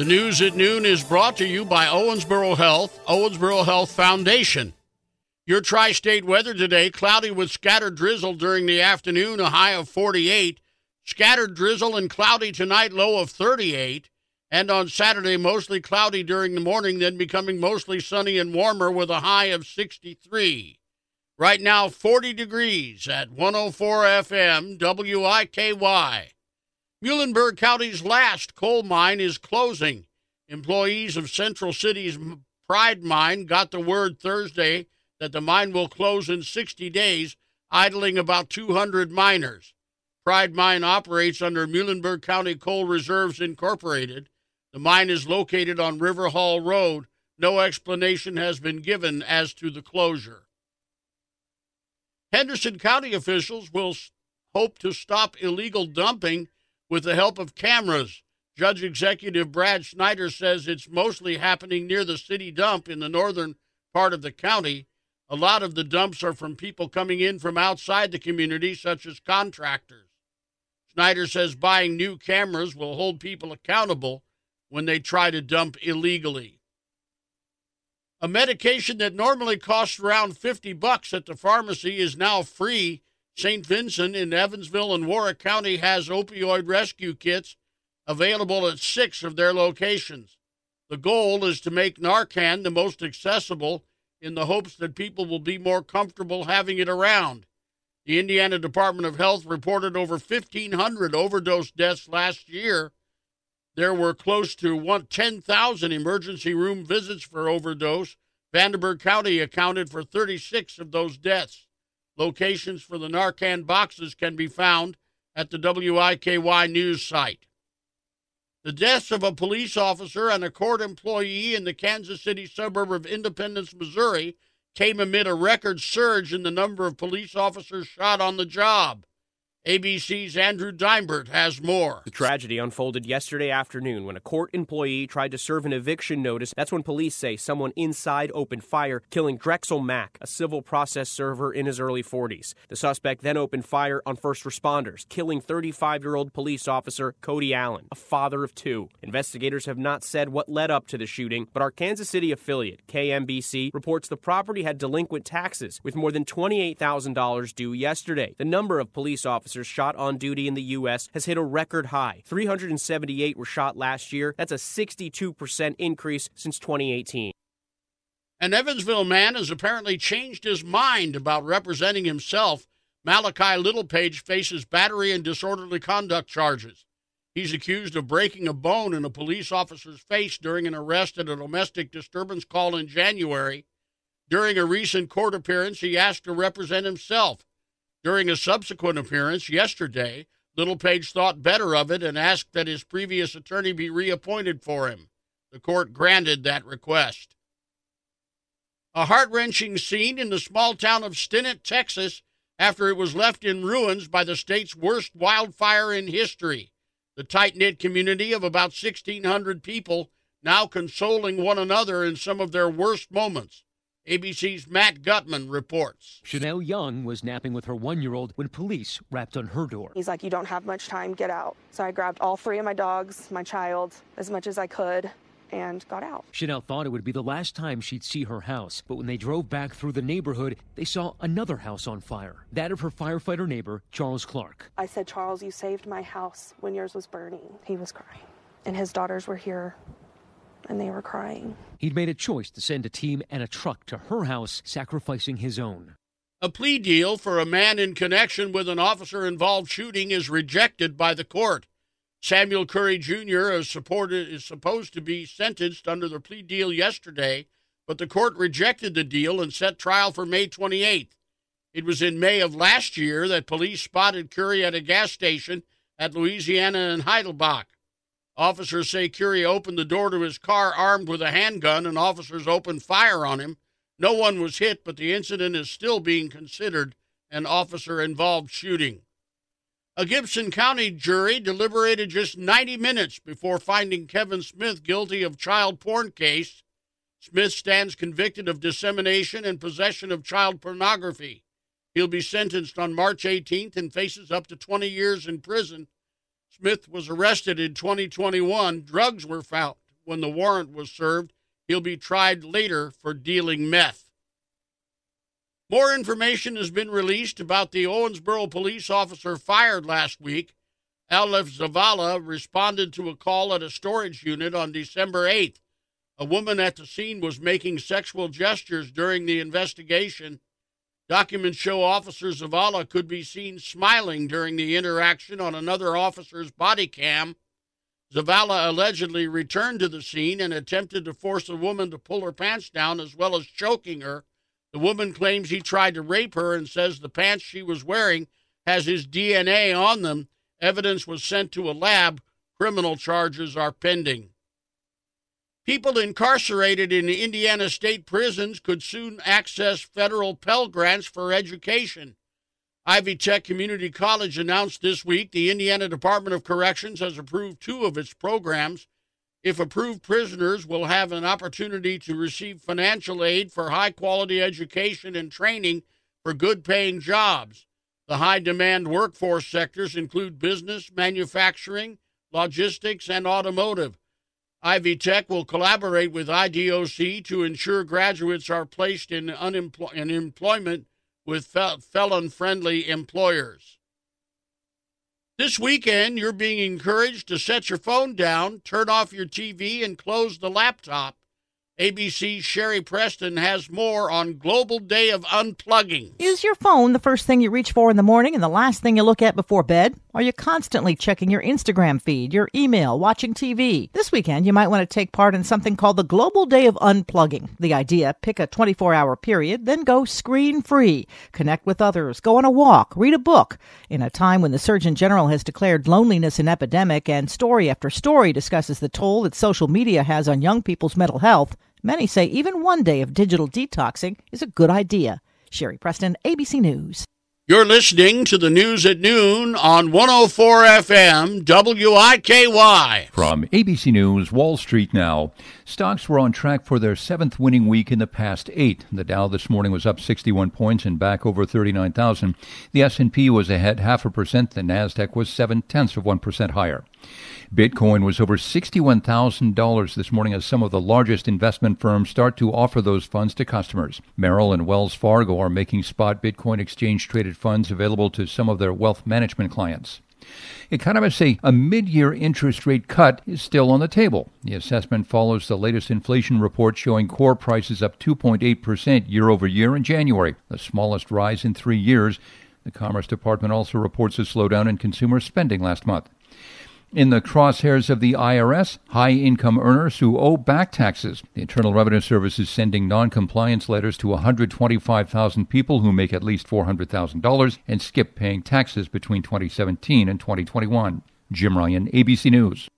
The news at noon is brought to you by Owensboro Health, Owensboro Health Foundation. Your tri state weather today cloudy with scattered drizzle during the afternoon, a high of 48. Scattered drizzle and cloudy tonight, low of 38. And on Saturday, mostly cloudy during the morning, then becoming mostly sunny and warmer with a high of 63. Right now, 40 degrees at 104 FM WIKY. Muhlenberg County's last coal mine is closing. Employees of Central City's Pride Mine got the word Thursday that the mine will close in 60 days, idling about 200 miners. Pride Mine operates under Muhlenberg County Coal Reserves Incorporated. The mine is located on River Hall Road. No explanation has been given as to the closure. Henderson County officials will hope to stop illegal dumping with the help of cameras. Judge Executive Brad Snyder says it's mostly happening near the city dump in the northern part of the county. A lot of the dumps are from people coming in from outside the community, such as contractors. Snyder says buying new cameras will hold people accountable when they try to dump illegally. A medication that normally costs around 50 bucks at the pharmacy is now free St. Vincent in Evansville and Warrick County has opioid rescue kits available at six of their locations. The goal is to make Narcan the most accessible in the hopes that people will be more comfortable having it around. The Indiana Department of Health reported over 1,500 overdose deaths last year. There were close to 10,000 emergency room visits for overdose. Vanderburgh County accounted for 36 of those deaths. Locations for the Narcan boxes can be found at the WIKY news site. The deaths of a police officer and a court employee in the Kansas City suburb of Independence, Missouri, came amid a record surge in the number of police officers shot on the job. ABC's Andrew Dymburt has more. The tragedy unfolded yesterday afternoon when a court employee tried to serve an eviction notice. That's when police say someone inside opened fire, killing Drexel Mack, a civil process server in his early 40s. The suspect then opened fire on first responders, killing 35 year old police officer Cody Allen, a father of two. Investigators have not said what led up to the shooting, but our Kansas City affiliate, KMBC, reports the property had delinquent taxes, with more than $28,000 due yesterday. The number of police officers officers shot on duty in the U.S. has hit a record high. 378 were shot last year. That's a 62% increase since 2018. An Evansville man has apparently changed his mind about representing himself. Malachi Littlepage faces battery and disorderly conduct charges. He's accused of breaking a bone in a police officer's face during an arrest at a domestic disturbance call in January. During a recent court appearance, he asked to represent himself. During a subsequent appearance yesterday, Littlepage thought better of it and asked that his previous attorney be reappointed for him. The court granted that request. A heart wrenching scene in the small town of Stinnett, Texas, after it was left in ruins by the state's worst wildfire in history. The tight knit community of about 1,600 people now consoling one another in some of their worst moments. ABC's Matt Gutman reports. Chanel Young was napping with her one year old when police rapped on her door. He's like, You don't have much time, get out. So I grabbed all three of my dogs, my child, as much as I could, and got out. Chanel thought it would be the last time she'd see her house, but when they drove back through the neighborhood, they saw another house on fire. That of her firefighter neighbor, Charles Clark. I said, Charles, you saved my house when yours was burning. He was crying. And his daughters were here and they were crying. He'd made a choice to send a team and a truck to her house, sacrificing his own. A plea deal for a man in connection with an officer involved shooting is rejected by the court. Samuel Curry Jr. Is, supported, is supposed to be sentenced under the plea deal yesterday, but the court rejected the deal and set trial for May 28th. It was in May of last year that police spotted Curry at a gas station at Louisiana and Heidelbach. Officers say Curry opened the door to his car armed with a handgun, and officers opened fire on him. No one was hit, but the incident is still being considered an officer involved shooting. A Gibson County jury deliberated just 90 minutes before finding Kevin Smith guilty of child porn case. Smith stands convicted of dissemination and possession of child pornography. He'll be sentenced on March 18th and faces up to 20 years in prison Smith was arrested in 2021. Drugs were found when the warrant was served. He'll be tried later for dealing meth. More information has been released about the Owensboro police officer fired last week. Aleph Zavala responded to a call at a storage unit on December 8th. A woman at the scene was making sexual gestures during the investigation. Documents show Officer Zavala could be seen smiling during the interaction on another officer's body cam. Zavala allegedly returned to the scene and attempted to force the woman to pull her pants down as well as choking her. The woman claims he tried to rape her and says the pants she was wearing has his DNA on them. Evidence was sent to a lab. Criminal charges are pending. People incarcerated in Indiana state prisons could soon access federal Pell Grants for education. Ivy Tech Community College announced this week the Indiana Department of Corrections has approved two of its programs. If approved, prisoners will have an opportunity to receive financial aid for high quality education and training for good paying jobs. The high demand workforce sectors include business, manufacturing, logistics, and automotive. Ivy Tech will collaborate with IDOC to ensure graduates are placed in, in employment with fel- felon friendly employers. This weekend, you're being encouraged to set your phone down, turn off your TV, and close the laptop. ABC's Sherry Preston has more on Global Day of Unplugging. Is your phone the first thing you reach for in the morning and the last thing you look at before bed? Are you constantly checking your Instagram feed, your email, watching TV? This weekend, you might want to take part in something called the Global Day of Unplugging. The idea pick a 24 hour period, then go screen free. Connect with others, go on a walk, read a book. In a time when the Surgeon General has declared loneliness an epidemic and story after story discusses the toll that social media has on young people's mental health, Many say even one day of digital detoxing is a good idea. Sherry Preston, ABC News. You're listening to the news at noon on 104 FM WIKY. From ABC News, Wall Street now. Stocks were on track for their seventh winning week in the past eight. The Dow this morning was up 61 points and back over 39,000. The S&P was ahead half a percent. The Nasdaq was seven tenths of one percent higher. Bitcoin was over $61,000 this morning as some of the largest investment firms start to offer those funds to customers. Merrill and Wells Fargo are making spot Bitcoin exchange traded funds available to some of their wealth management clients. Economists say a mid year interest rate cut is still on the table. The assessment follows the latest inflation report showing core prices up 2.8% year over year in January, the smallest rise in three years. The Commerce Department also reports a slowdown in consumer spending last month. In the crosshairs of the IRS, high income earners who owe back taxes. The Internal Revenue Service is sending non compliance letters to 125,000 people who make at least $400,000 and skip paying taxes between 2017 and 2021. Jim Ryan, ABC News.